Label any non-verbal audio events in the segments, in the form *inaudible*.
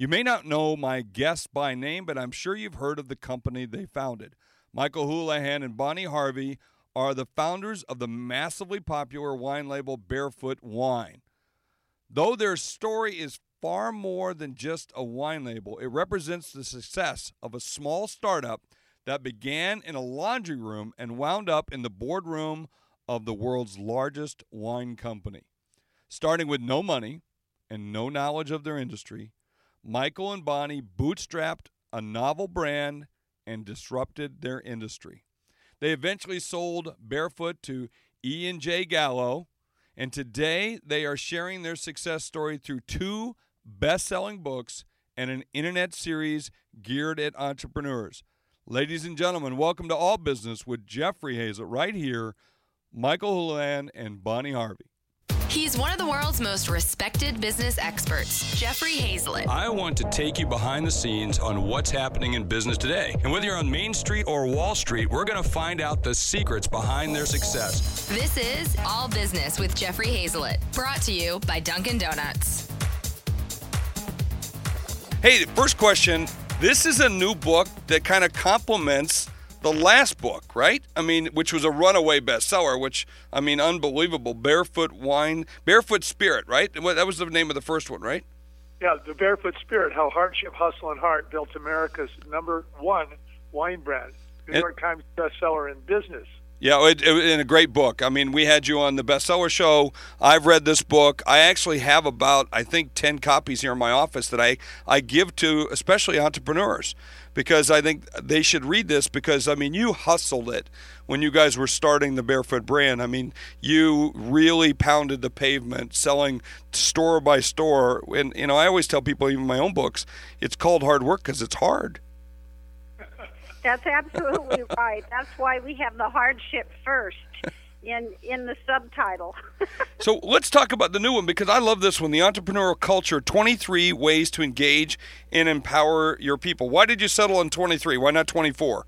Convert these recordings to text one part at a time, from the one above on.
You may not know my guest by name, but I'm sure you've heard of the company they founded. Michael Houlihan and Bonnie Harvey are the founders of the massively popular wine label Barefoot Wine. Though their story is far more than just a wine label, it represents the success of a small startup that began in a laundry room and wound up in the boardroom of the world's largest wine company. Starting with no money and no knowledge of their industry, Michael and Bonnie bootstrapped a novel brand and disrupted their industry. They eventually sold Barefoot to E&J Gallo, and today they are sharing their success story through two best-selling books and an internet series geared at entrepreneurs. Ladies and gentlemen, welcome to All Business with Jeffrey Hayzlett right here, Michael Houlihan and Bonnie Harvey. He's one of the world's most respected business experts, Jeffrey Hayzlett. I want to take you behind the scenes on what's happening in business today. And whether you're on Main Street or Wall Street, we're going to find out the secrets behind their success. This is All Business with Jeffrey Hayzlett, brought to you by Dunkin' Donuts. Hey, first question. This is a new book that kind of complements the last book, right? I mean, which was a runaway bestseller, which I mean, unbelievable. Barefoot Wine, Barefoot Spirit, right? That was the name of the first one, right? Yeah, the Barefoot Spirit: How Hardship, Hustle, and Heart Built America's Number One Wine Brand. New York Times bestseller in business. Yeah, it, it, in a great book. I mean, we had you on the bestseller show. I've read this book. I actually have about, I think, 10 copies here in my office that I, I give to especially entrepreneurs because I think they should read this because, I mean, you hustled it when you guys were starting the Barefoot brand. I mean, you really pounded the pavement selling store by store. And, you know, I always tell people, even my own books, it's called hard work because it's hard. That's absolutely *laughs* right. That's why we have the hardship first *laughs* in in the subtitle. *laughs* so let's talk about the new one because I love this one, the entrepreneurial culture, 23 ways to engage and empower your people. Why did you settle on 23? Why not 24?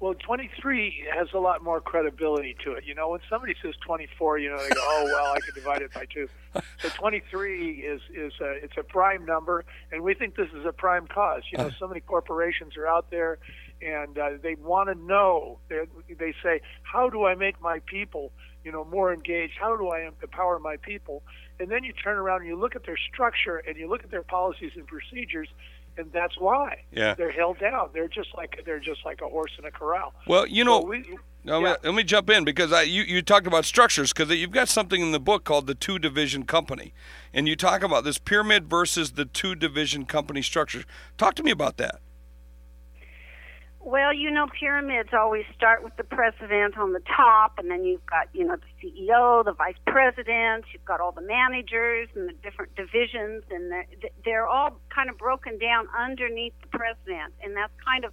Well, 23 has a lot more credibility to it. You know, when somebody says 24, you know, they go, "Oh, well, I can divide it by two. So 23 is is a it's a prime number, and we think this is a prime cause. You know, so many corporations are out there, and uh, they want to know. They, they say, "How do I make my people, you know, more engaged? How do I empower my people?" And then you turn around and you look at their structure and you look at their policies and procedures, and that's why yeah. they're held down. They're just like they're just like a horse in a corral. Well, you know, so we, yeah. let me jump in because I, you you talked about structures because you've got something in the book called the two division company, and you talk about this pyramid versus the two division company structure. Talk to me about that. Well, you know, pyramids always start with the president on the top, and then you've got, you know, the CEO, the vice president, you've got all the managers and the different divisions, and they're, they're all kind of broken down underneath the president. And that's kind of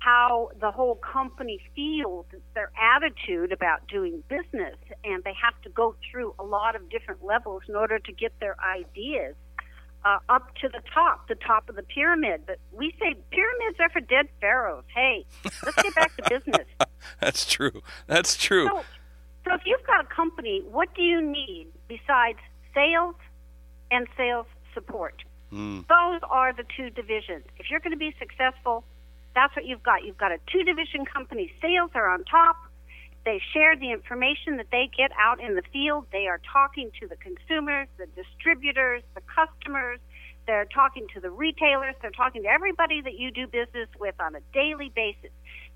how the whole company feels, their attitude about doing business. And they have to go through a lot of different levels in order to get their ideas uh, up to the top, the top of the pyramid. But we say pyramids are for dead pharaohs. Hey, let's get back to *laughs* business. That's true. That's true. So, so if you've got a company, what do you need besides sales and sales support? Mm. Those are the two divisions. If you're going to be successful, that's what you've got. You've got a two division company. Sales are on top, they share the information that they get out in the field. They are talking to the consumers, the distributors, the customers. They're talking to the retailers. They're talking to everybody that you do business with on a daily basis.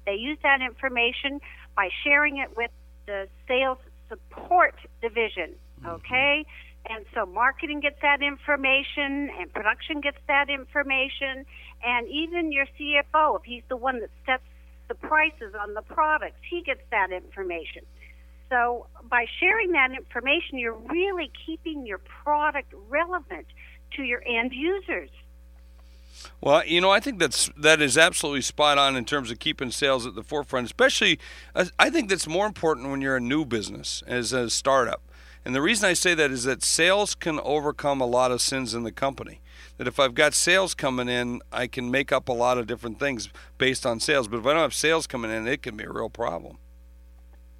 They use that information by sharing it with the sales support division. Mm-hmm. Okay? Mm-hmm. And so marketing gets that information and production gets that information and even your CFO if he's the one that sets the prices on the products. He gets that information. So by sharing that information, you're really keeping your product relevant to your end users. Well, you know, I think that's that is absolutely spot on in terms of keeping sales at the forefront. Especially, uh, I think that's more important when you're a new business as a startup. And the reason I say that is that sales can overcome a lot of sins in the company that if I've got sales coming in, I can make up a lot of different things based on sales. But if I don't have sales coming in, it can be a real problem.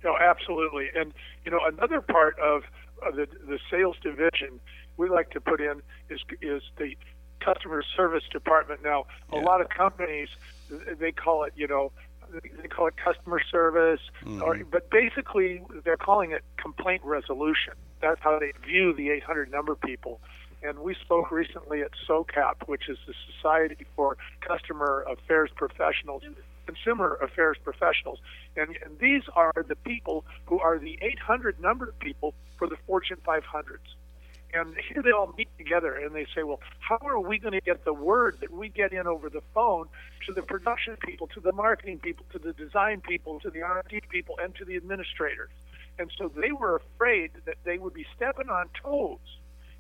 No, absolutely. And you know, another part of, the the sales division we like to put in is is the customer service department. Now, Yeah. a lot of companies they call it, you know, they call it customer service, mm-hmm. or but basically they're calling it complaint resolution. That's how they view the 800 number people. And we spoke recently at SOCAP, which is the Society for Customer Affairs Professionals, Consumer Affairs Professionals. And, and these are the people who are the 800 number people for the Fortune 500s. And here they all meet together and they say, well, how are we going to get the word that we get in over the phone to the production people, to the marketing people, to the design people, to the R&D people, and to the administrators? And so they were afraid that they would be stepping on toes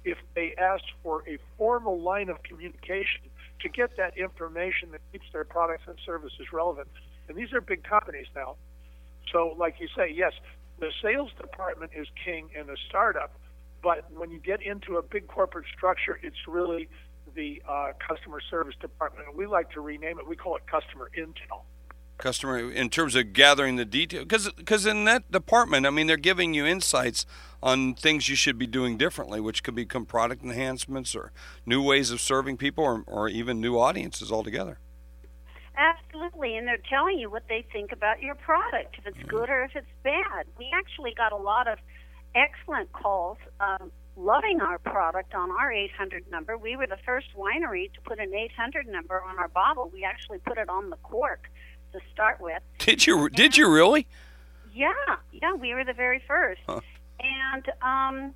if they asked for a formal line of communication to get that information that keeps their products and services relevant. And these are big companies now. So, like you say, yes, the sales department is king in a startup, but when you get into a big corporate structure, it's really the uh, customer service department. And we like to rename it, we call it customer intel. Customer in terms of gathering the detail because because in that department i mean they're giving you insights on things you should be doing differently which could become product enhancements or new ways of serving people or, or even new audiences altogether Absolutely, and they're telling you what they think about your product, if it's good or if it's bad. We actually got a lot of excellent calls um, loving our product on our 800 number. We were the first winery to put an 800 number on our bottle. We actually put it on the cork to start with. did you did you really Yeah, yeah, we were the very first. Huh. And um,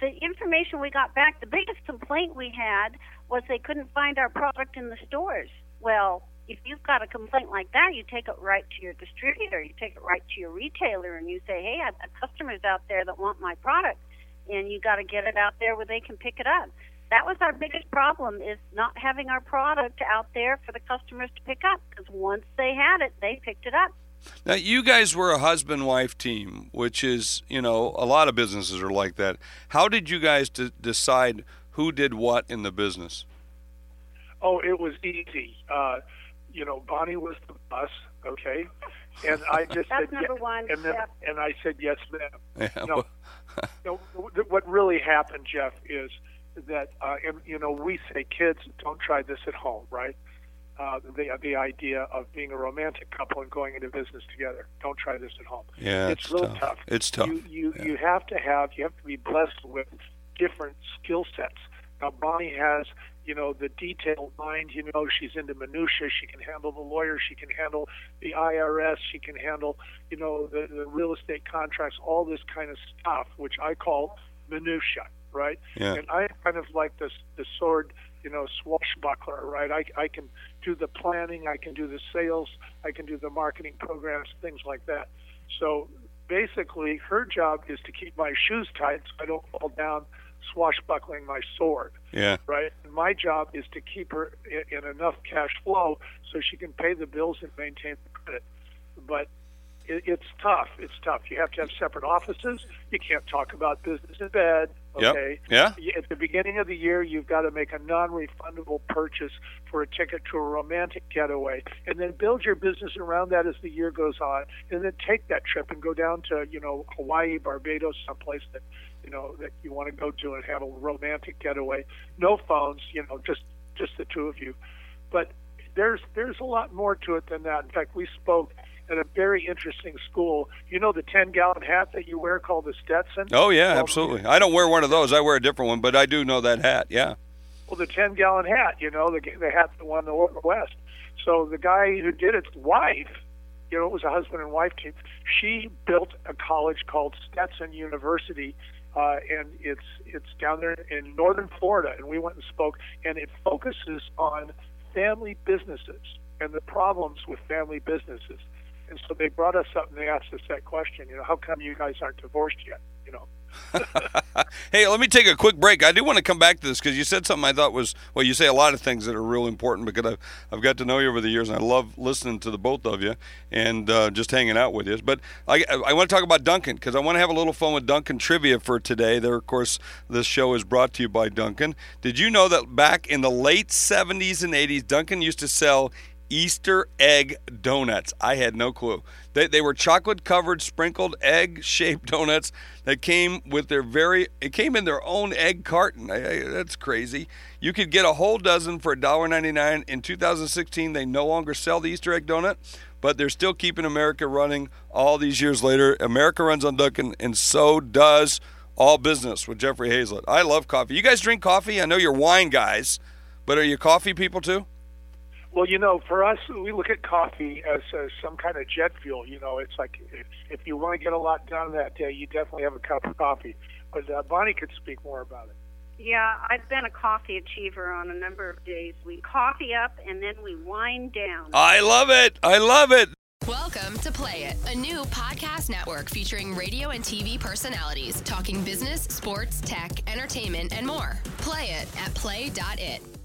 the information we got back, the biggest complaint we had was they couldn't find our product in the stores. Well, if you've got a complaint like that, you take it right to your distributor, you take it right to your retailer, and you say, "Hey, I've got customers out there that want my product, and you got to get it out there where they can pick it up." That was our biggest problem: is not having our product out there for the customers to pick up. Because once they had it, they picked it up. now you guys were a husband wife team which is you know a lot of businesses are like that how did you guys d- decide who did what in the business Oh, it was easy. Uh, you know, Bonnie was the boss, okay? And I *laughs* just That's said, number yeah, one, and then, Jeff. and I said yes, ma'am. yeah, No, no, *laughs* what really happened, Jeff, is that, uh, and you know, we say kids don't try this at home, right? Uh, the the idea of being a romantic couple and going into business together. Don't try this at home. yeah it's, it's real tough. tough. it's tough You you, Yeah. you have to have you have to be blessed with different skill sets. Now Bonnie has you know the detailed mind. You know she's into minutia. She can handle the lawyer. She can handle the IRS. She can handle you know the, the real estate contracts. All this kind of stuff, which I call minutia, right? Yeah. And I kind of like this the sword you know swashbuckler, right? I I can do the planning. I can do the sales. I can do the marketing programs, things like that. So basically, her job is to keep my shoes tight so I don't fall down swashbuckling my sword, yeah right? And my job is to keep her in, in enough cash flow so she can pay the bills and maintain the credit. But it, it's tough. It's tough. You have to have separate offices. You can't talk about business in bed. Yep. Okay. Yeah. At the beginning of the year, you've got to make a non-refundable purchase for a ticket to a romantic getaway, and then build your business around that as the year goes on, and then take that trip and go down to you know Hawaii, Barbados, someplace that you know that you want to go to and have a romantic getaway. No phones, you know, just just the two of you. But there's there's a lot more to it than that. In fact, we spoke at a very interesting school. You know the 10 gallon hat that you wear called the Stetson? oh yeah Well, absolutely i don't wear one of those i wear a different one but i do know that hat yeah Well, the 10 gallon hat, you know, the, the hat that won the West. So the guy who did its wife, you know, it was a husband and wife team. She built a college called Stetson University, uh, and it's it's down there in northern Florida. And we went and spoke, and it focuses on family businesses and the problems with family businesses. And so they brought us up and they asked us that question. You know, how come you guys aren't divorced yet? You know. *laughs* hey, let me take a quick break. I do want to come back to this because you said something I thought was well. You say a lot of things that are real important because I've, I've got to know you over the years, and I love listening to the both of you and uh, just hanging out with you. But I, I want to talk about Dunkin' because I want to have a little fun with Dunkin' trivia for today. There, of course, this show is brought to you by Dunkin'. Did you know that back in the late '70s and '80s, Dunkin' used to sell Easter egg donuts. I had no clue. They, they were chocolate covered, sprinkled egg shaped *laughs* donuts that came with their very, it came in their own egg carton. I, I, that's crazy. You could get a whole dozen for $1.99. In 2016, they no longer sell the Easter egg donut, but they're still keeping America running all these years later. America runs on Dunkin', and so does all business with Jeffrey Hayzlett. I love coffee. You guys drink coffee? I know you're wine guys, but are you coffee people too? Well, you know, for us, we look at coffee as, as some kind of jet fuel. You know, it's like if, if you want to get a lot done that day, you definitely have a cup of coffee. But uh, Bonnie could speak more about it. Yeah, I've been a coffee achiever on a number of days. We coffee up and then we wind down. I love it. I love it. Welcome to Play It, a new podcast network featuring radio and TV personalities talking business, sports, tech, entertainment, and more. Play it at play.it.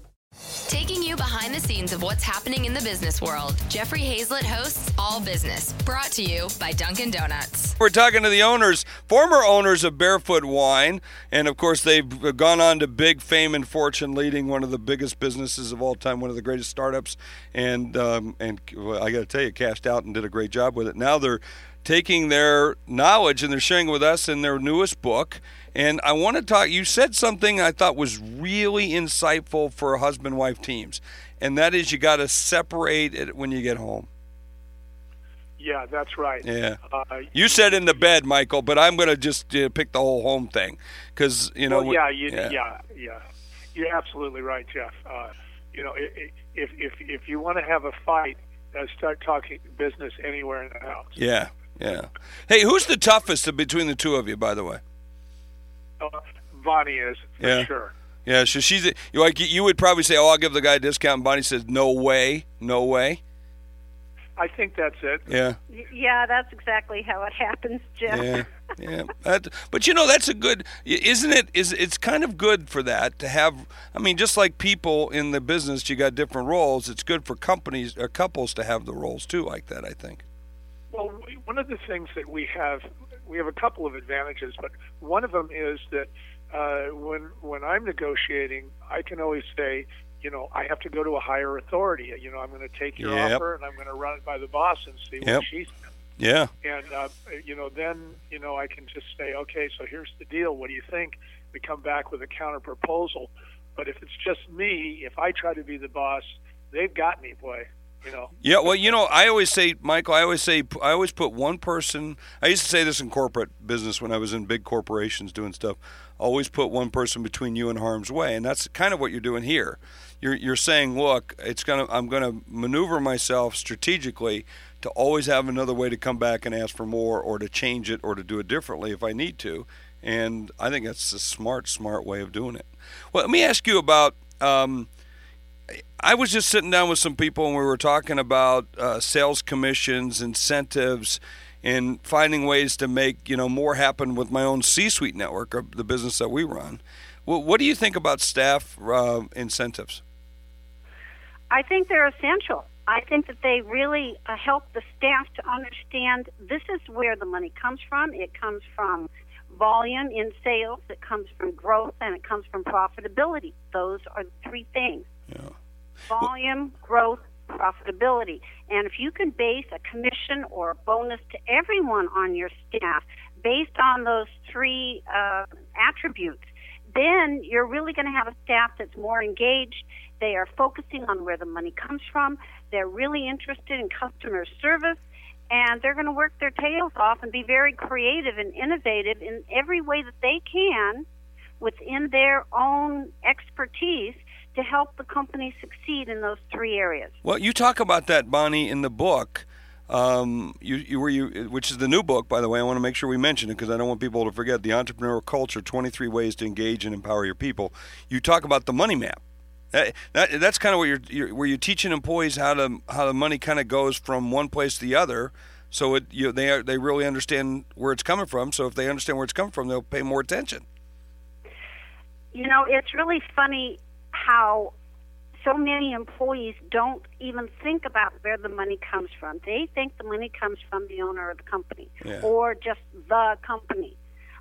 Taking you behind the scenes of what's happening in the business world, Jeffrey Hayzlett hosts All Business, brought to you by Dunkin' Donuts. We're talking to the owners, former owners of Barefoot Wine, and of course they've gone on to big fame and fortune, leading one of the biggest businesses of all time, one of the greatest startups, and um, and I got to tell you, cashed out and did a great job with it. Now they're taking their knowledge and they're sharing with us in their newest book. And I want to talk. You said something I thought was really insightful for husband wife teams, and that is you got to separate it when you get home. Yeah, that's right. Yeah. Uh, You said in the bed, Michael, but I'm going to just uh, pick the whole home thing because you know. well, yeah, you, yeah. yeah, yeah, You're absolutely right, Jeff. Uh, you know, if if if you want to have a fight, uh, start talking business anywhere in the house. Yeah, yeah. Hey, who's the toughest between the two of you, by the way? Uh, Bonnie is for Yeah. sure. Yeah, so she's you like you would probably say, "Oh, I'll give the guy a discount." And Bonnie says, "No way, no way." I think that's it. Yeah, Yeah, that's exactly how it happens, Jeff. yeah, *laughs* yeah. That, but you know, that's a good, isn't it? Is it's kind of good for that to have. I mean, just like people in the business, you got different roles. It's good for companies or couples to have the roles too, like that. I think. Well, one of the things that we have, we have a couple of advantages, but one of them is that uh, when when I'm negotiating, I can always say, you know, I have to go to a higher authority. You know, I'm going to take your Yep. offer and I'm going to run it by the boss and see Yep. what she says. Yeah. And uh, you know, then you know, I can just say, okay, so here's the deal. What do you think? We come back with a counter proposal. But if it's just me, if I try to be the boss, they've got me, boy. Know. Yeah, well, you know, I always say, Michael, I always say, I always put one person. I used to say this in corporate business when I was in big corporations doing stuff. Always put one person between you and harm's way, and that's kind of what you're doing here. You're you're saying, look, it's gonna, I'm gonna maneuver myself strategically to always have another way to come back and ask for more, or to change it, or to do it differently if I need to. And I think that's a smart, smart way of doing it. Well, let me ask you about. Um, I was just sitting down with some people and we were talking about uh, sales commissions, incentives, and finding ways to make you know more happen with my own C-suite network of the business that we run. Well, what do you think about staff uh, incentives? I think they're essential. I think that they really uh, help the staff to understand this is where the money comes from. It comes from volume in sales, it comes from growth, and it comes from profitability. Those are the three things Yeah. volume, growth, profitability. And if you can base a commission or a bonus to everyone on your staff based on those three uh, attributes, then you're really going to have a staff that's more engaged. They are focusing on where the money comes from. They're really interested in customer service. And they're going to work their tails off and be very creative and innovative in every way that they can within their own expertise to help the company succeed in those three areas. Well, you talk about that, Bonnie, in the book. Um, you, you were you, which is the new book, by the way. I want to make sure we mention it because I don't want people to forget the entrepreneurial culture: twenty-three ways to engage and empower your people. You talk about the money map. That, that, that's kind of what you're, you're where you're teaching employees how to how the money kind of goes from one place to the other. So it you they are, they really understand where it's coming from. So if they understand where it's coming from, they'll pay more attention. You know, it's really funny how so many employees don't even think about where the money comes from. They think the money comes from the owner of the company Yeah. or just the company.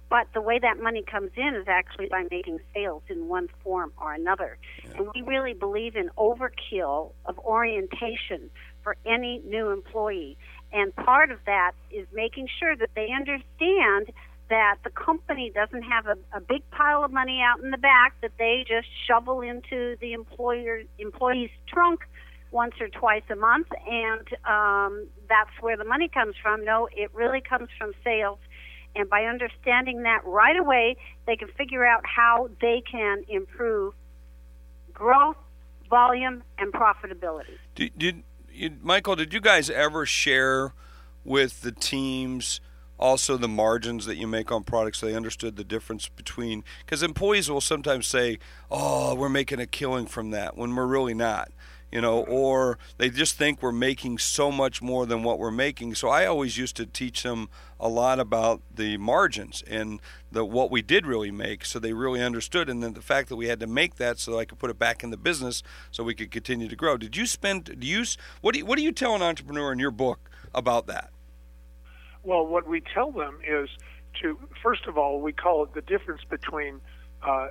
But the way that money comes in is actually by making sales in one form or another. Yeah. And we really believe in overkill of orientation for any new employee. And part of that is making sure that they understand that the company doesn't have a, a big pile of money out in the back that they just shovel into the employer employee's trunk once or twice a month, and um, that's where the money comes from. No, it really comes from sales and by understanding that right away, they can figure out how they can improve growth, volume, and profitability. Did, did you, Michael? Did you guys ever share with the teams? Also the margins that you make on products they understood the difference between because employees will sometimes say oh we're making a killing from that when we're really not you know, or they just think we're making so much more than what we're making. So I always used to teach them a lot about the margins and the what we did really make, so they really understood. And then the fact that we had to make that so I could put it back in the business so we could continue to grow. Did you spend? Do you what do you, what do you tell an entrepreneur in your book about that? Well, what we tell them is to first of all we call it the difference between uh,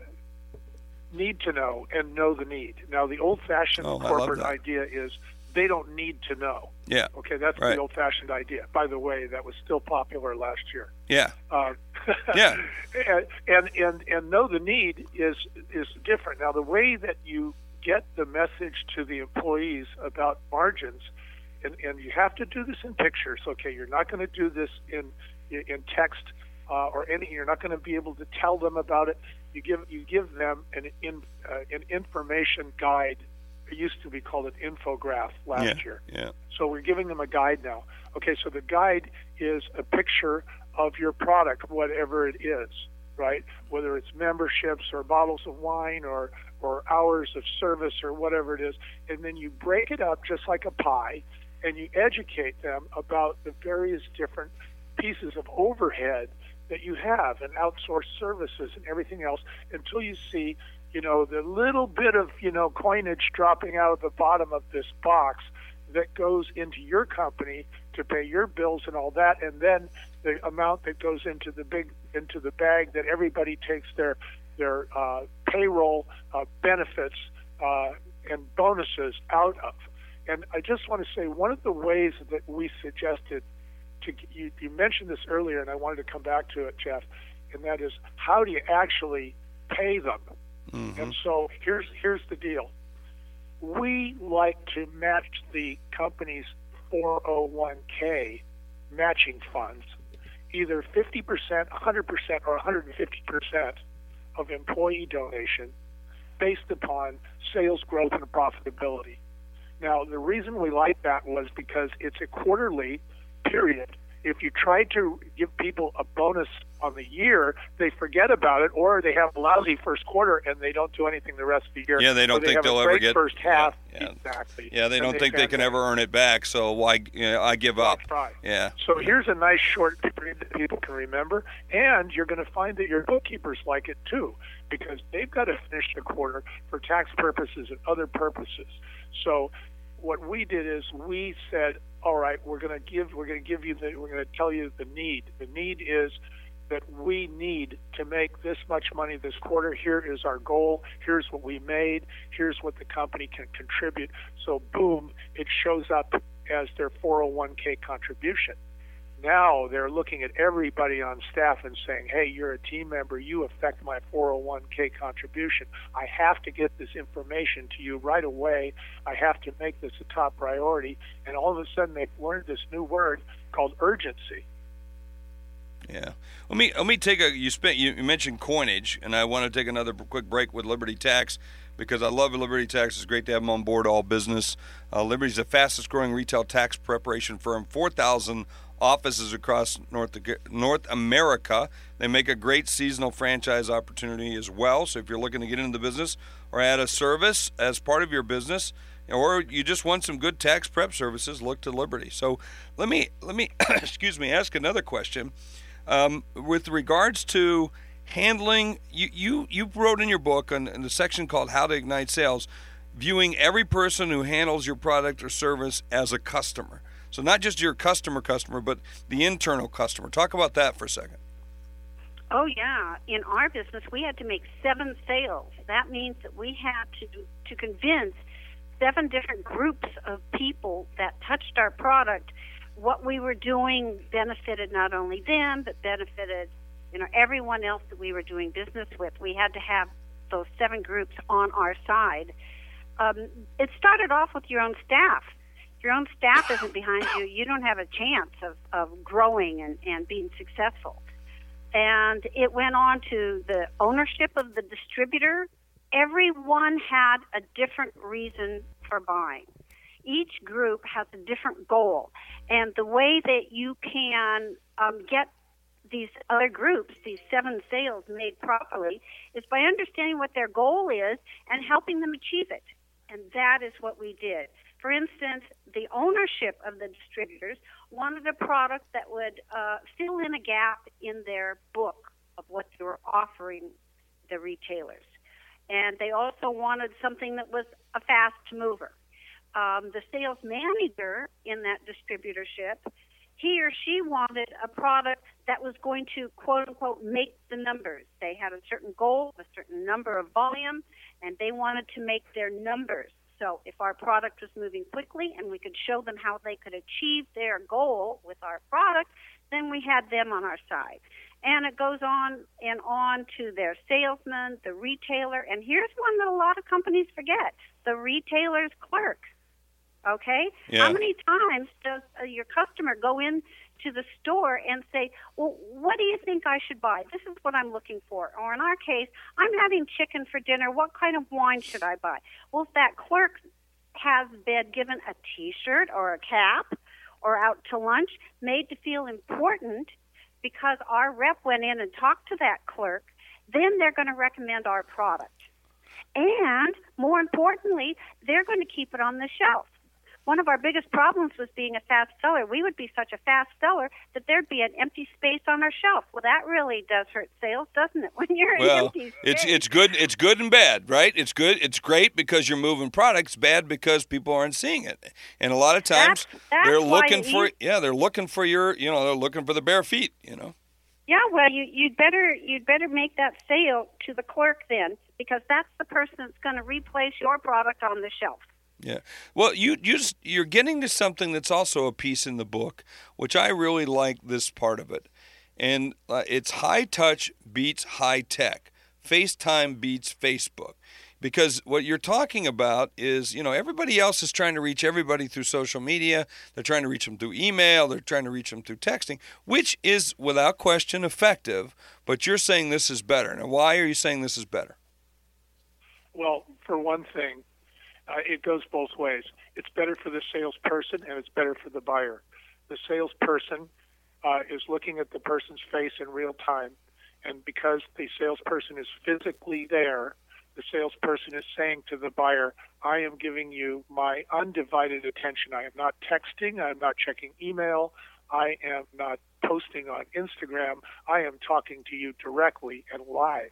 need to know and know the need. Now, the old fashioned oh, corporate idea is they don't need to know. Yeah. Okay, that's right. the old fashioned idea. By the way, that was still popular last year. Yeah. Uh, *laughs* yeah. *laughs* And, and and and know the need is is different. Now, the way that you get the message to the employees about margins, and, and you have to do this in pictures. Okay, you're not going to do this in in text uh, or anything. You're not going to be able to tell them about it you give you give them an in, uh, an information guide. It used to be called an infograph last yeah, year. Yeah. So we're giving them a guide now. Okay, so the guide is a picture of your product, whatever it is, right? Whether it's memberships or bottles of wine or or hours of service or whatever it is, and then you break it up just like a pie, and you educate them about the various different pieces of overhead that you have and outsourced services and everything else until you see, you know, the little bit of, you know, coinage dropping out of the bottom of this box that goes into your company to pay your bills and all that and then the amount that goes into the big into the bag that everybody takes their their uh, payroll uh, benefits uh, and bonuses out of. And I just want to say one of the ways that we suggested to you, you mentioned this earlier, and I wanted to come back to it, Jeff, and that is how do you actually pay them? Mm-hmm. And so here's here's the deal. We like to match the company's 401k matching funds, either 50%, 100%, or 150% of employee donation based upon sales growth and profitability. Now, the reason we like that was because it's a quarterly period. If you try to give people a bonus on the year, they forget about it, or they have a lousy first quarter and they don't do anything the rest of the year. Yeah, they don't so think they will ever get first half. Yeah, yeah. Exactly. Yeah, they don't they think they can ever earn it back. So why? You know, I give up. Right. Yeah. So here's a nice short period that people can remember, and you're going to find that your bookkeepers like it too, because they've got to finish the quarter for tax purposes and other purposes. So what we did is we said, all right, we're going to give we're going to give you the we're going to tell you the need. The need is that we need to make this much money this quarter. Here is our goal. Here's what we made. Here's what the company can contribute. So boom, it shows up as their 401k contribution. Now they're looking at everybody on staff and saying, hey, you're a team member. You affect my 401k contribution. I have to get this information to you right away. I have to make this a top priority. And all of a sudden they've learned this new word called urgency. Yeah. Let me let me take a you spent you, mentioned coinage and I want to take another quick break with Liberty Tax because I love Liberty Tax. It's great to have them on board all business. Uh, Liberty's the fastest growing retail tax preparation firm. 4,000 offices across North North America. They make a great seasonal franchise opportunity as well. So if you're looking to get into the business or add a service as part of your business, or you just want some good tax prep services, look to Liberty. So let me let me *coughs* excuse me ask another question um, with regards to handling. You you you wrote in your book in, in the section called "How to Ignite Sales." Viewing every person who handles your product or service as a customer. So not just your customer customer, but the internal customer. Talk about that for a second. Oh yeah, in our business we had to make seven sales. That means that we had to to convince seven different groups of people that touched our product. What we were doing benefited not only them, but benefited you know everyone else that we were doing business with. We had to have those seven groups on our side. Um, it started off with your own staff. Your own staff isn't behind you, you don't have a chance of, of growing and, and being successful and it went on to the ownership of the distributor. Everyone had a different reason for buying. Each group has a different goal, and the way that you can um, get these other groups, these seven sales made properly, is by understanding what their goal is and helping them achieve it. And that is what we did. For instance, the ownership of the distributors wanted a product that would uh, fill in a gap in their book of what they were offering the retailers. And they also wanted something that was a fast mover. Um, the sales manager in that distributorship, he or she wanted a product that was going to quote unquote make the numbers. They had a certain goal, a certain number of volume, and they wanted to make their numbers. So if our product was moving quickly and we could show them how they could achieve their goal with our product, then we had them on our side. And it goes on and on to their salesman, the retailer, and here's one that a lot of companies forget the retailer's clerk. Okay? Yeah. How many times does uh, your customer go in to the store and say, Well, what do you think I should buy? This is what I'm looking for. Or in our case, I'm having chicken for dinner. What kind of wine should I buy? Well, if that clerk has been given a t shirt or a cap or out to lunch, made to feel important because our rep went in and talked to that clerk, then they're going to recommend our product. And more importantly, they're going to keep it on the shelf one of our biggest problems was being a fast seller. We would be such a fast seller that there'd be an empty space on our shelf. Well, that really does hurt sales, doesn't it? *laughs* When you're well, an empty space. it's it's good. It's good and bad, right? It's good. It's great because you're moving products. Bad because people aren't seeing it. And a lot of times That's- that's they're looking for yeah, they're looking for your you know they're looking for the bare feet. You know. Yeah, well, you, you'd better you'd better make that sale to the clerk then, because that's the person that's going to replace your product on the shelf. Yeah. Well, you you just, you're getting to something that's also a piece in the book, which I really like this part of it, and uh, it's high touch beats high tech. FaceTime beats Facebook. Because what you're talking about is, you know, everybody else is trying to reach everybody through social media. They're trying to reach them through email. They're trying to reach them through texting, which is without question effective. But you're saying this is better. Now, why are you saying this is better? Well, for one thing, uh, it goes both ways. It's better for the salesperson and it's better for the buyer. The salesperson uh, is looking at the person's face in real time, and because the salesperson is physically there, the salesperson is saying to the buyer, I am giving you my undivided attention. I am not texting, I am not checking email, I am not posting on Instagram. I am talking to you directly and live.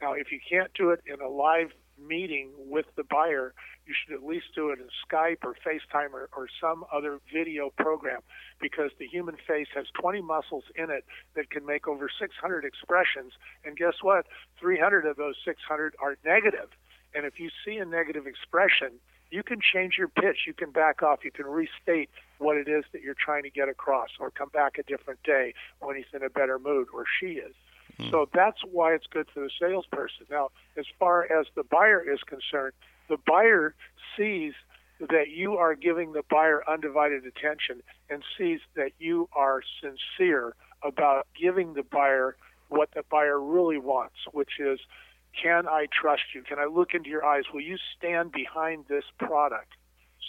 Now, if you can't do it in a live meeting with the buyer, you should at least do it in Skype or FaceTime or, or some other video program because the human face has 20 muscles in it that can make over 600 expressions. And guess what? 300 of those 600 are negative. And if you see a negative expression, you can change your pitch. You can back off. You can restate what it is that you're trying to get across or come back a different day when he's in a better mood or she is. Mm-hmm. So that's why it's good for the salesperson. Now, as far as the buyer is concerned, the buyer sees that you are giving the buyer undivided attention and sees that you are sincere about giving the buyer what the buyer really wants, which is can I trust you? Can I look into your eyes? Will you stand behind this product?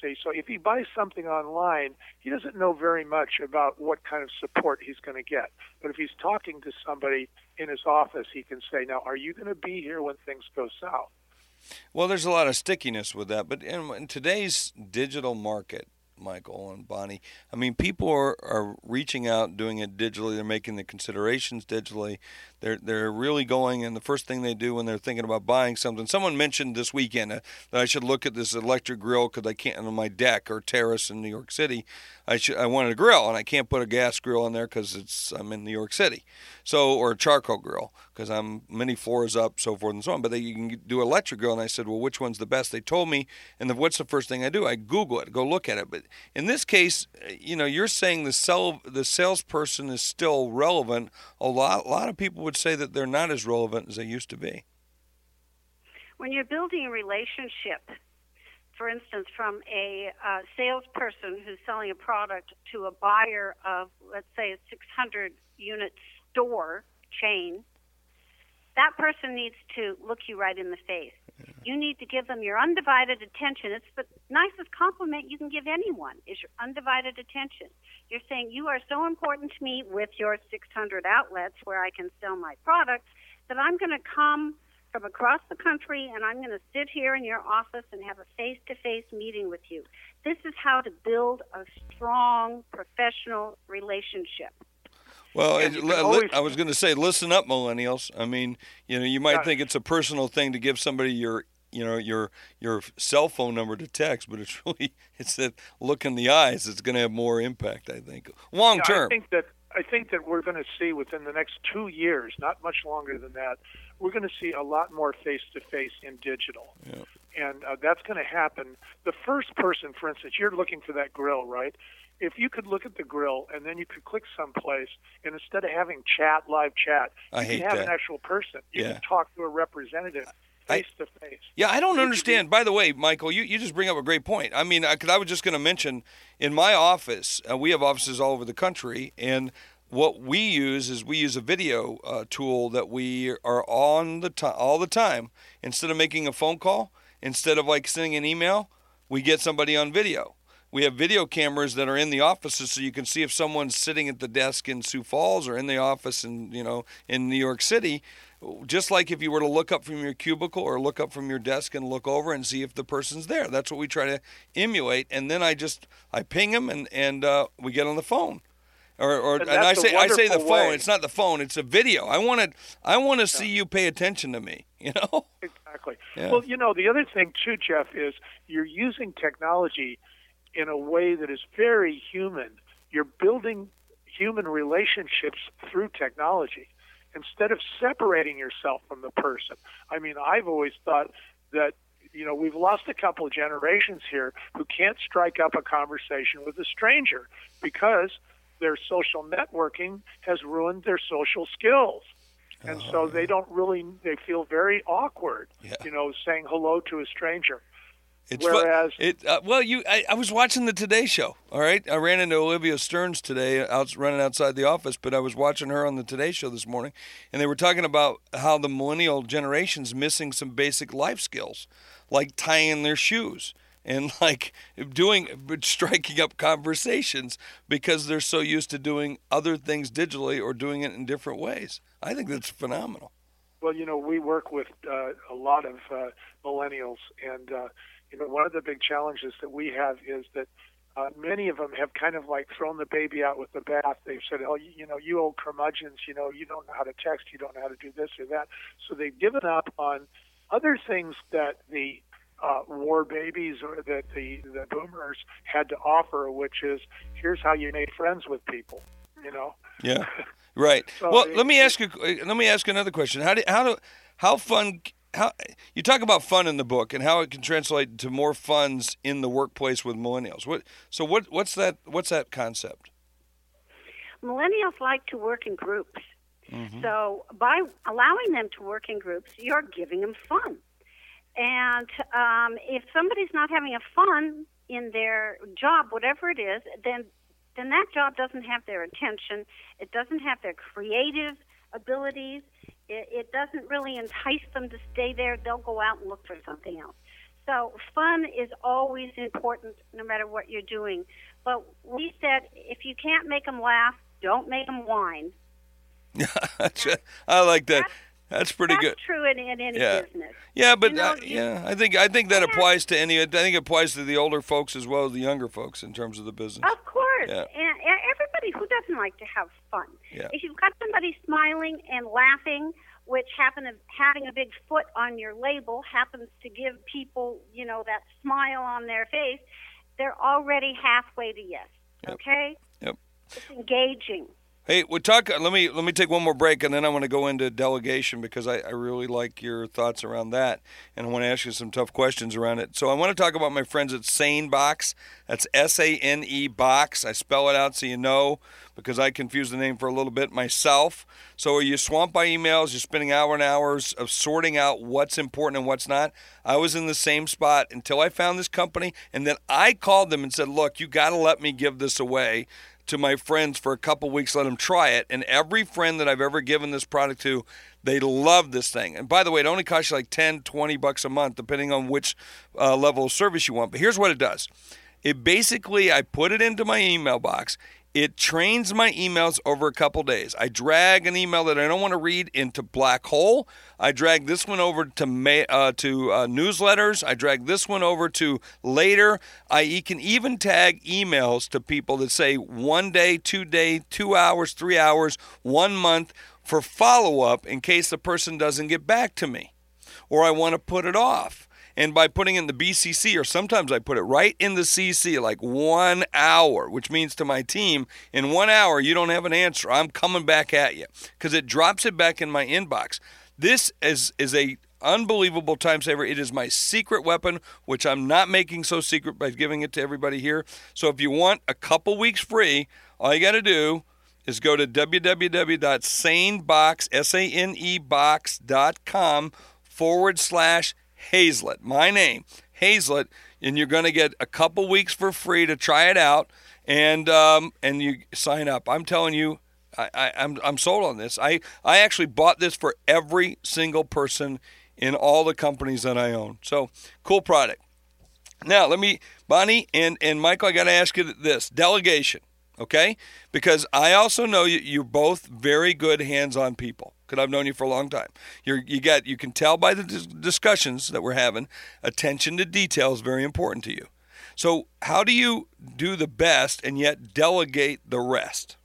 See, so if he buys something online, he doesn't know very much about what kind of support he's going to get. But if he's talking to somebody in his office, he can say, "Now, are you going to be here when things go south?" Well, there's a lot of stickiness with that, but in, in today's digital market, Michael and Bonnie, I mean, people are, are reaching out, doing it digitally. They're making the considerations digitally. They're they're really going, and the first thing they do when they're thinking about buying something. Someone mentioned this weekend uh, that I should look at this electric grill because I can't on my deck or terrace in New York City. I should I wanted a grill, and I can't put a gas grill in there because it's I'm in New York City. So or a charcoal grill because I'm many floors up, so forth and so on. But they, you can do electric grill, and I said, well, which one's the best? They told me, and the, what's the first thing I do? I Google it, go look at it. But in this case, you know, you're saying the sell the salesperson is still relevant. A lot a lot of people would say that they're not as relevant as they used to be. When you're building a relationship, for instance, from a uh, salesperson who's selling a product to a buyer of, let's say, a 600 unit store chain, that person needs to look you right in the face. You need to give them your undivided attention. It's the nicest compliment you can give anyone is your undivided attention. You're saying you are so important to me with your 600 outlets where I can sell my products that I'm going to come from across the country and I'm going to sit here in your office and have a face-to-face meeting with you. This is how to build a strong professional relationship. Well, it, always, I was going to say, listen up, millennials. I mean, you know, you might think it's a personal thing to give somebody your, you know, your your cell phone number to text, but it's *laughs* really it's that look in the eyes that's going to have more impact. I think long yeah, term. I think that I think that we're going to see within the next two years, not much longer than that, we're going to see a lot more face to face in digital. Yeah. And uh, that's going to happen. The first person, for instance, you're looking for that grill, right? If you could look at the grill and then you could click someplace, and instead of having chat, live chat, I you can have that. an actual person. You Yeah. can talk to a representative face to face. Yeah, I don't understand. By the way, Michael, you, you just bring up a great point. I mean, because I was just going to mention in my office, uh, we have offices all over the country, and what we use is we use a video uh, tool that we are on the time all the time. Instead of making a phone call, instead of like sending an email, we get somebody on video. We have video cameras that are in the offices, so you can see if someone's sitting at the desk in Sioux Falls or in the office in you know in New York City. Just like if you were to look up from your cubicle or look up from your desk and look over and see if the person's there. That's what we try to emulate. And then I just I ping them and and uh, we get on the phone. Or, or And and, I say I say the phone. way. It's not the phone. It's a video. I want to I want to see you pay attention to me. *laughs* You know. Exactly. Yeah. Well, you know, the other thing too, Jeff, is you're using technology in a way that is very human. You're building human relationships through technology instead of separating yourself from the person. I mean, I've always thought that you know we've lost a couple of generations here who can't strike up a conversation with a stranger because their social networking has ruined their social skills and so oh, they don't really they feel very awkward Yeah. you know saying hello to a stranger It's fu- it uh, well, you I, I was watching the Today Show. All right, I ran into Olivia Stearns today, out running outside the office, but I was watching her on the Today Show this morning, and they were talking about how the millennial generation's missing some basic life skills, like tying their shoes and *laughs* like doing striking up conversations because they're so used to doing other things digitally or doing it in different ways. I think that's phenomenal. Well, you know, we work with uh, a lot of uh, millennials, and uh, you know, one of the big challenges that we have is that uh, many of them have kind of like thrown the baby out with the bath. They've said, "Oh, you, you know, you old curmudgeons, you know, you don't know how to text, you don't know how to do this or that." So they've given up on other things that the uh, war babies or that the the boomers had to offer, which is here's how you make friends with people. You know, Yeah, *laughs* right. So well, it- let me ask you. Let me ask another question. How do how do how fun? How you talk about fun in the book and how it can translate to more funds in the workplace with millennials? What so what what's that what's that concept? Millennials like to work in groups. Mm-hmm. So by allowing them to work in groups, you're giving them fun. And um, if somebody's not having a fun in their job, whatever it is, then then that job doesn't have their attention. It doesn't have their creative abilities. It, it doesn't really entice them to stay there. They'll go out and look for something else. So fun is always important, no matter what you're doing. But we said if you can't make them laugh, don't make them whine. *laughs* I like that. That's pretty That's good. true in, in any Yeah. business. Yeah, but You know, uh, you- yeah, I think I think that Yeah. applies to any. I think it applies to the older folks as well as the younger folks in terms of the business. Of course, Yeah. and, and who doesn't like to have fun? Yeah. If you've got somebody smiling and laughing, which happen of having a big foot on your label happens to give people, you know, that smile on their face, they're already halfway to yes. Yep. Okay? Yep. It's engaging. Hey, we talk. Let me let me take one more break, and then I want to go into delegation because I, I really like your thoughts around that, and I want to ask you some tough questions around it. So I want to talk about my friends at Sane Box. That's S A N E Box. I spell it out so you know because I confused the name for a little bit myself. So are you swamped by emails? You're spending hours and hours of sorting out what's important and what's not. I was in the same spot until I found this company, and then I called them and said, "Look, you got to let me give this away." To my friends for a couple weeks, let them try it. And every friend that I've ever given this product to, they love this thing. And by the way, it only costs you like 10, 20 bucks a month, depending on which uh, level of service you want. But here's what it does it basically, I put it into my email box. It trains my emails over a couple days. I drag an email that I don't want to read into black hole. I drag this one over to ma- uh, to uh, newsletters. I drag this one over to later. I can even tag emails to people that say one day, two day, two hours, three hours, one month for follow up in case the person doesn't get back to me, or I want to put it off. And by putting in the BCC, or sometimes I put it right in the CC, like one hour, which means to my team, in one hour, you don't have an answer. I'm coming back at you because it drops it back in my inbox. This is, is a unbelievable time saver. It is my secret weapon, which I'm not making so secret by giving it to everybody here. So if you want a couple weeks free, all you got to do is go to www.sanebox, S-A-N-E forward slash Hayzlett, my name, Hayzlett, and you're going to get a couple weeks for free to try it out, and um, and you sign up. I'm telling you, I, I, I'm I'm sold on this. I I actually bought this for every single person in all the companies that I own. So cool product. Now let me, Bonnie and and Michael, I got to ask you this delegation, okay? Because I also know you, you're both very good hands-on people because I've known you for a long time. You're, you got you can tell by the dis- discussions that we're having. Attention to detail is very important to you. So, how do you do the best and yet delegate the rest?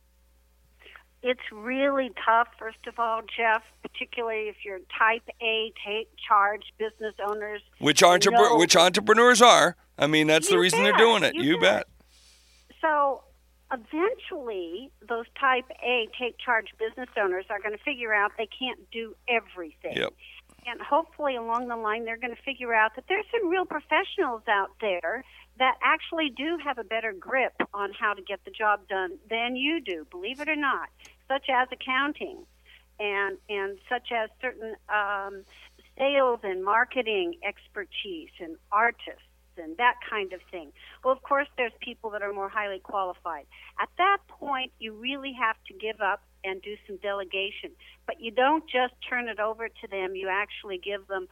It's really tough, first of all, Jeff, particularly if you're type A, take charge business owners. Which, entrepre- which entrepreneurs are. I mean, that's the reason they're doing it. you You bet. bet. So eventually, those type A take charge business owners are going to figure out they can't do everything. Yep. And hopefully, along the line, they're going to figure out that there's some real professionals out there that actually do have a better grip on how to get the job done than you do, believe it or not, such as accounting and, and such as certain um, sales and marketing expertise and artists and that kind of thing. Well, of course, there's people that are more highly qualified. At that point, you really have to give up and do some delegation. But you don't just turn it over to them, you actually give them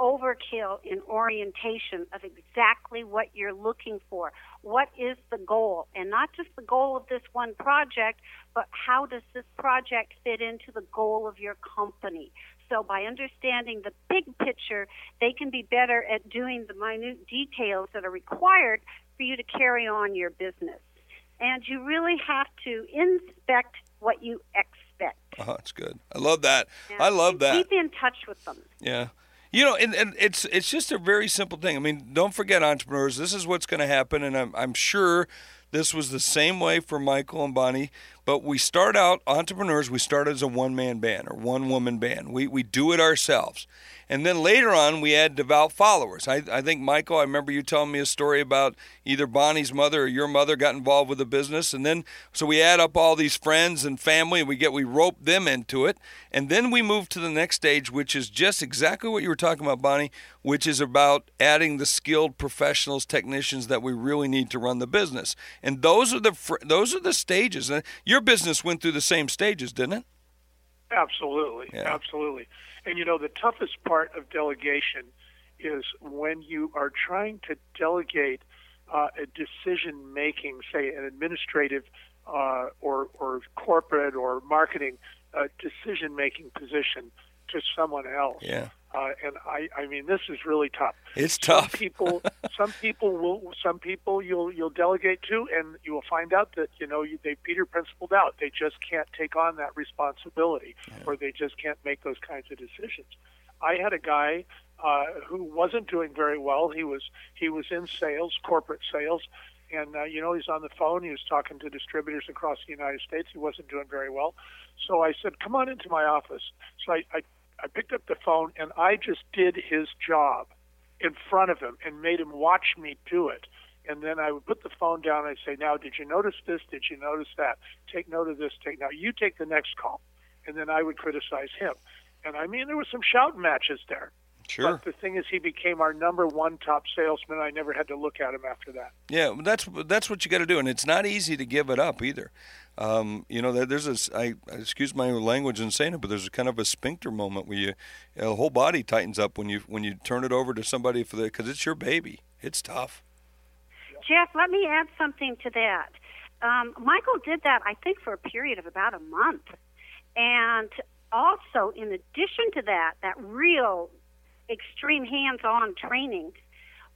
overkill in orientation of exactly what you're looking for. What is the goal? And not just the goal of this one project, but how does this project fit into the goal of your company? So, by understanding the big picture, they can be better at doing the minute details that are required for you to carry on your business. And you really have to inspect what you expect. Oh, that's good. I love that. And- I love that. Keep in touch with them. Yeah. You know, and, and it's it's just a very simple thing. I mean, don't forget entrepreneurs. This is what's going to happen, and I'm I'm sure this was the same way for Michael and Bonnie. But we start out entrepreneurs. We start as a one man band or one woman band. We we do it ourselves, and then later on we add devout followers. I I think Michael. I remember you telling me a story about either Bonnie's mother or your mother got involved with the business, and then so we add up all these friends and family. And we get we rope them into it, and then we move to the next stage, which is just exactly what you were talking about, Bonnie, which is about adding the skilled professionals, technicians that we really need to run the business. And those are the those are the stages. And your business went through the same stages, didn't it? Absolutely, Yeah. absolutely. And you know, the toughest part of delegation is when you are trying to delegate uh, a decision making, say, an administrative uh, or, or corporate or marketing uh, decision making position to someone else. Yeah. Uh, and I, I mean, this is really tough. It's some tough. people, *laughs* some people will, some people you'll you'll delegate to, and you will find out that you know you, they Peter principled out. They just can't take on that responsibility, or they just can't make those kinds of decisions. I had a guy uh, who wasn't doing very well. He was he was in sales, corporate sales, and uh, you know he's on the phone. He was talking to distributors across the United States. He wasn't doing very well. So I said, "Come on into my office." So I, I I picked up the phone and I just did his job in front of him and made him watch me do it. And then I would put the phone down and I'd say, Now, did you notice this? Did you notice that? Take note of this. Take now. You take the next call. And then I would criticize him. And I mean, there was some shouting matches there. Sure. But the thing is, he became our number one top salesman. I never had to look at him after that. Yeah, that's that's what you got to do, and it's not easy to give it up either. Um, you know, there's a I excuse my language in saying it, but there's a kind of a sphincter moment where you, you know, the whole body tightens up when you when you turn it over to somebody for the because it's your baby. It's tough. Jeff, let me add something to that. Um, Michael did that, I think, for a period of about a month, and also in addition to that, that real extreme hands-on training,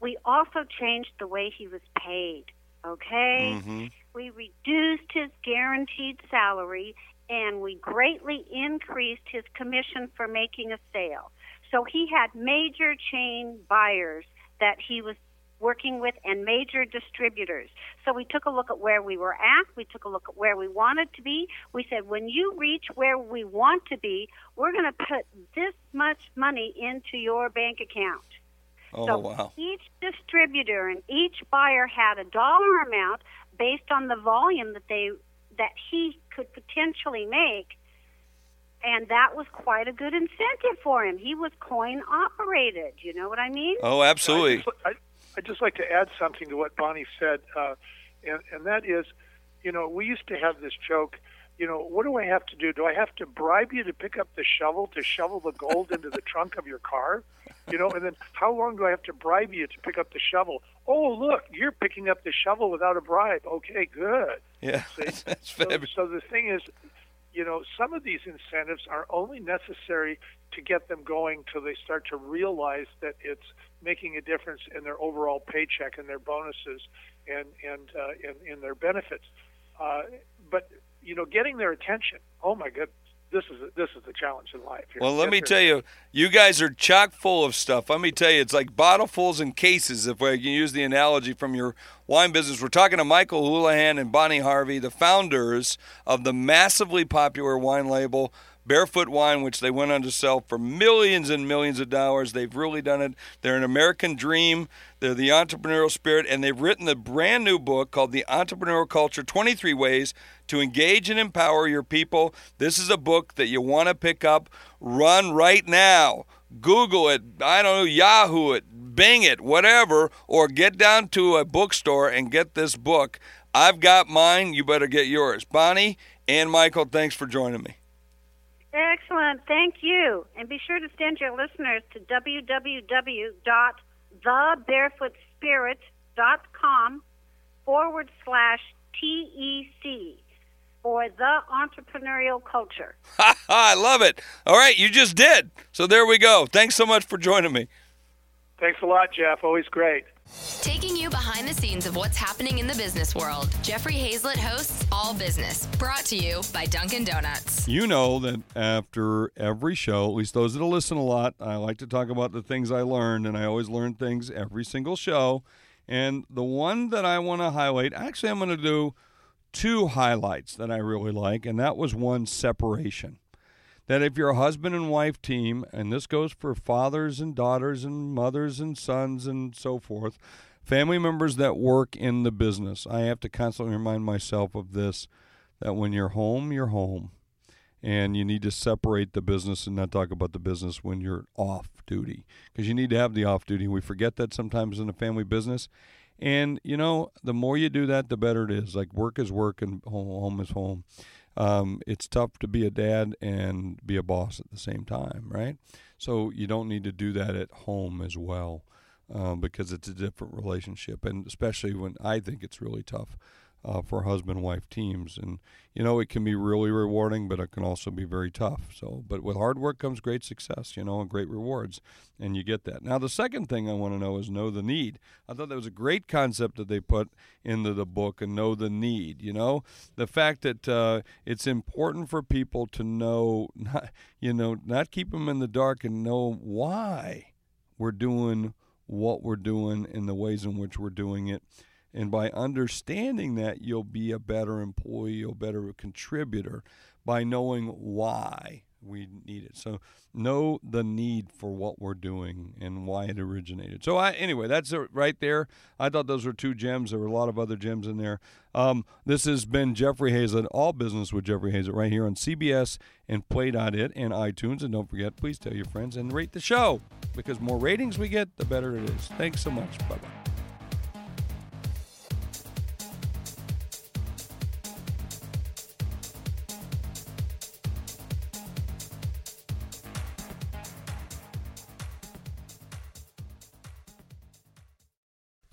we also changed the way he was paid. Okay, mm-hmm. we reduced his guaranteed salary and we greatly increased his commission for making a sale. So he had major chain buyers that he was working with and major distributors. So we took a look at where we were at. We took a look at where we wanted to be. We said, when you reach where we want to be, we're going to put this much money into your bank account. Oh, so wow. each distributor and each buyer had a dollar amount based on the volume that they that he could potentially make and that was quite a good incentive for him. He was coin operated. You know what I mean? Oh, absolutely. I just, I, I'd just like to add something to what Bonnie said, uh, and, and that is, you know, we used to have this joke. You know, what do I have to do? Do I have to bribe you to pick up the shovel to shovel the gold into the trunk of your car? You know, and then how long do I have to bribe you to pick up the shovel? Oh, look, you're picking up the shovel without a bribe. Okay, good. Yeah, See? *laughs* that's So, so the thing is, you know, some of these incentives are only necessary to get them going till they start to realize that it's making a difference in their overall paycheck and their bonuses and and uh, in, in their benefits. Uh, but you know, getting their attention. Oh my goodness, this is this is the challenge in life. Here. Well, let me tell you, you guys are chock full of stuff. Let me tell you, it's like bottlefuls and cases, if I can use the analogy from your wine business. We're talking to Michael Houlihan and Bonnie Harvey, the founders of the massively popular wine label Barefoot Wine, which they went on to sell for millions and millions of dollars. They've really done it. They're an American dream. They're the entrepreneurial spirit, and they've written a brand new book called The Entrepreneurial Culture 23 Ways to Engage and Empower Your People. This is a book that you want to pick up. Run right now. Google it, I don't know, Yahoo it, Bing it, whatever, or get down to a bookstore and get this book. I've got mine. You better get yours. Bonnie and Michael, thanks for joining me. Excellent. Thank you. And be sure to send your listeners to www.thebarefootspirit.com forward slash TEC for the entrepreneurial culture. *laughs* I love it. All right, you just did. So there we go. Thanks so much for joining me. Thanks a lot, Jeff. Always great. Taking you behind the scenes of what's happening in the business world, Jeffrey Hayzlett hosts All Business, brought to you by Dunkin' Donuts. You know that after every show, at least those that listen a lot, I like to talk about the things I learned, and I always learn things every single show. And the one that I want to highlight, actually, I'm going to do two highlights that I really like, and that was one separation. That if you're a husband and wife team, and this goes for fathers and daughters and mothers and sons and so forth, family members that work in the business, I have to constantly remind myself of this that when you're home, you're home and you need to separate the business and not talk about the business when you're off duty because you need to have the off duty. We forget that sometimes in a family business. And you know, the more you do that, the better it is. Like work is work and home, is home. Um, it's tough to be a dad and be a boss at the same time, right? So you don't need to do that at home as well um, because it's a different relationship, and especially when I think it's really tough uh, for husband wife teams. And, you know, it can be really rewarding, but it can also be very tough. So, but with hard work comes great success, you know, and great rewards. And you get that. Now, the second thing I want to know is know the need. I thought that was a great concept that they put into the book and know the need, you know, the fact that uh, it's important for people to know, *laughs* not, you know, not keep them in the dark and know why we're doing what we're doing in the ways in which we're doing it and by understanding that, you'll be a better employee, a better contributor by knowing why we need it. So know the need for what we're doing and why it originated. So I anyway, that's it right there. I thought those were two gems. There were a lot of other gems in there. Um, this has been Jeffrey Hayzlett, All Business with Jeffrey Hayzlett, right here on CBS and Play.it and iTunes. And don't forget, please tell your friends and rate the show because more ratings we get, the better it is. Thanks so much. Bye bye.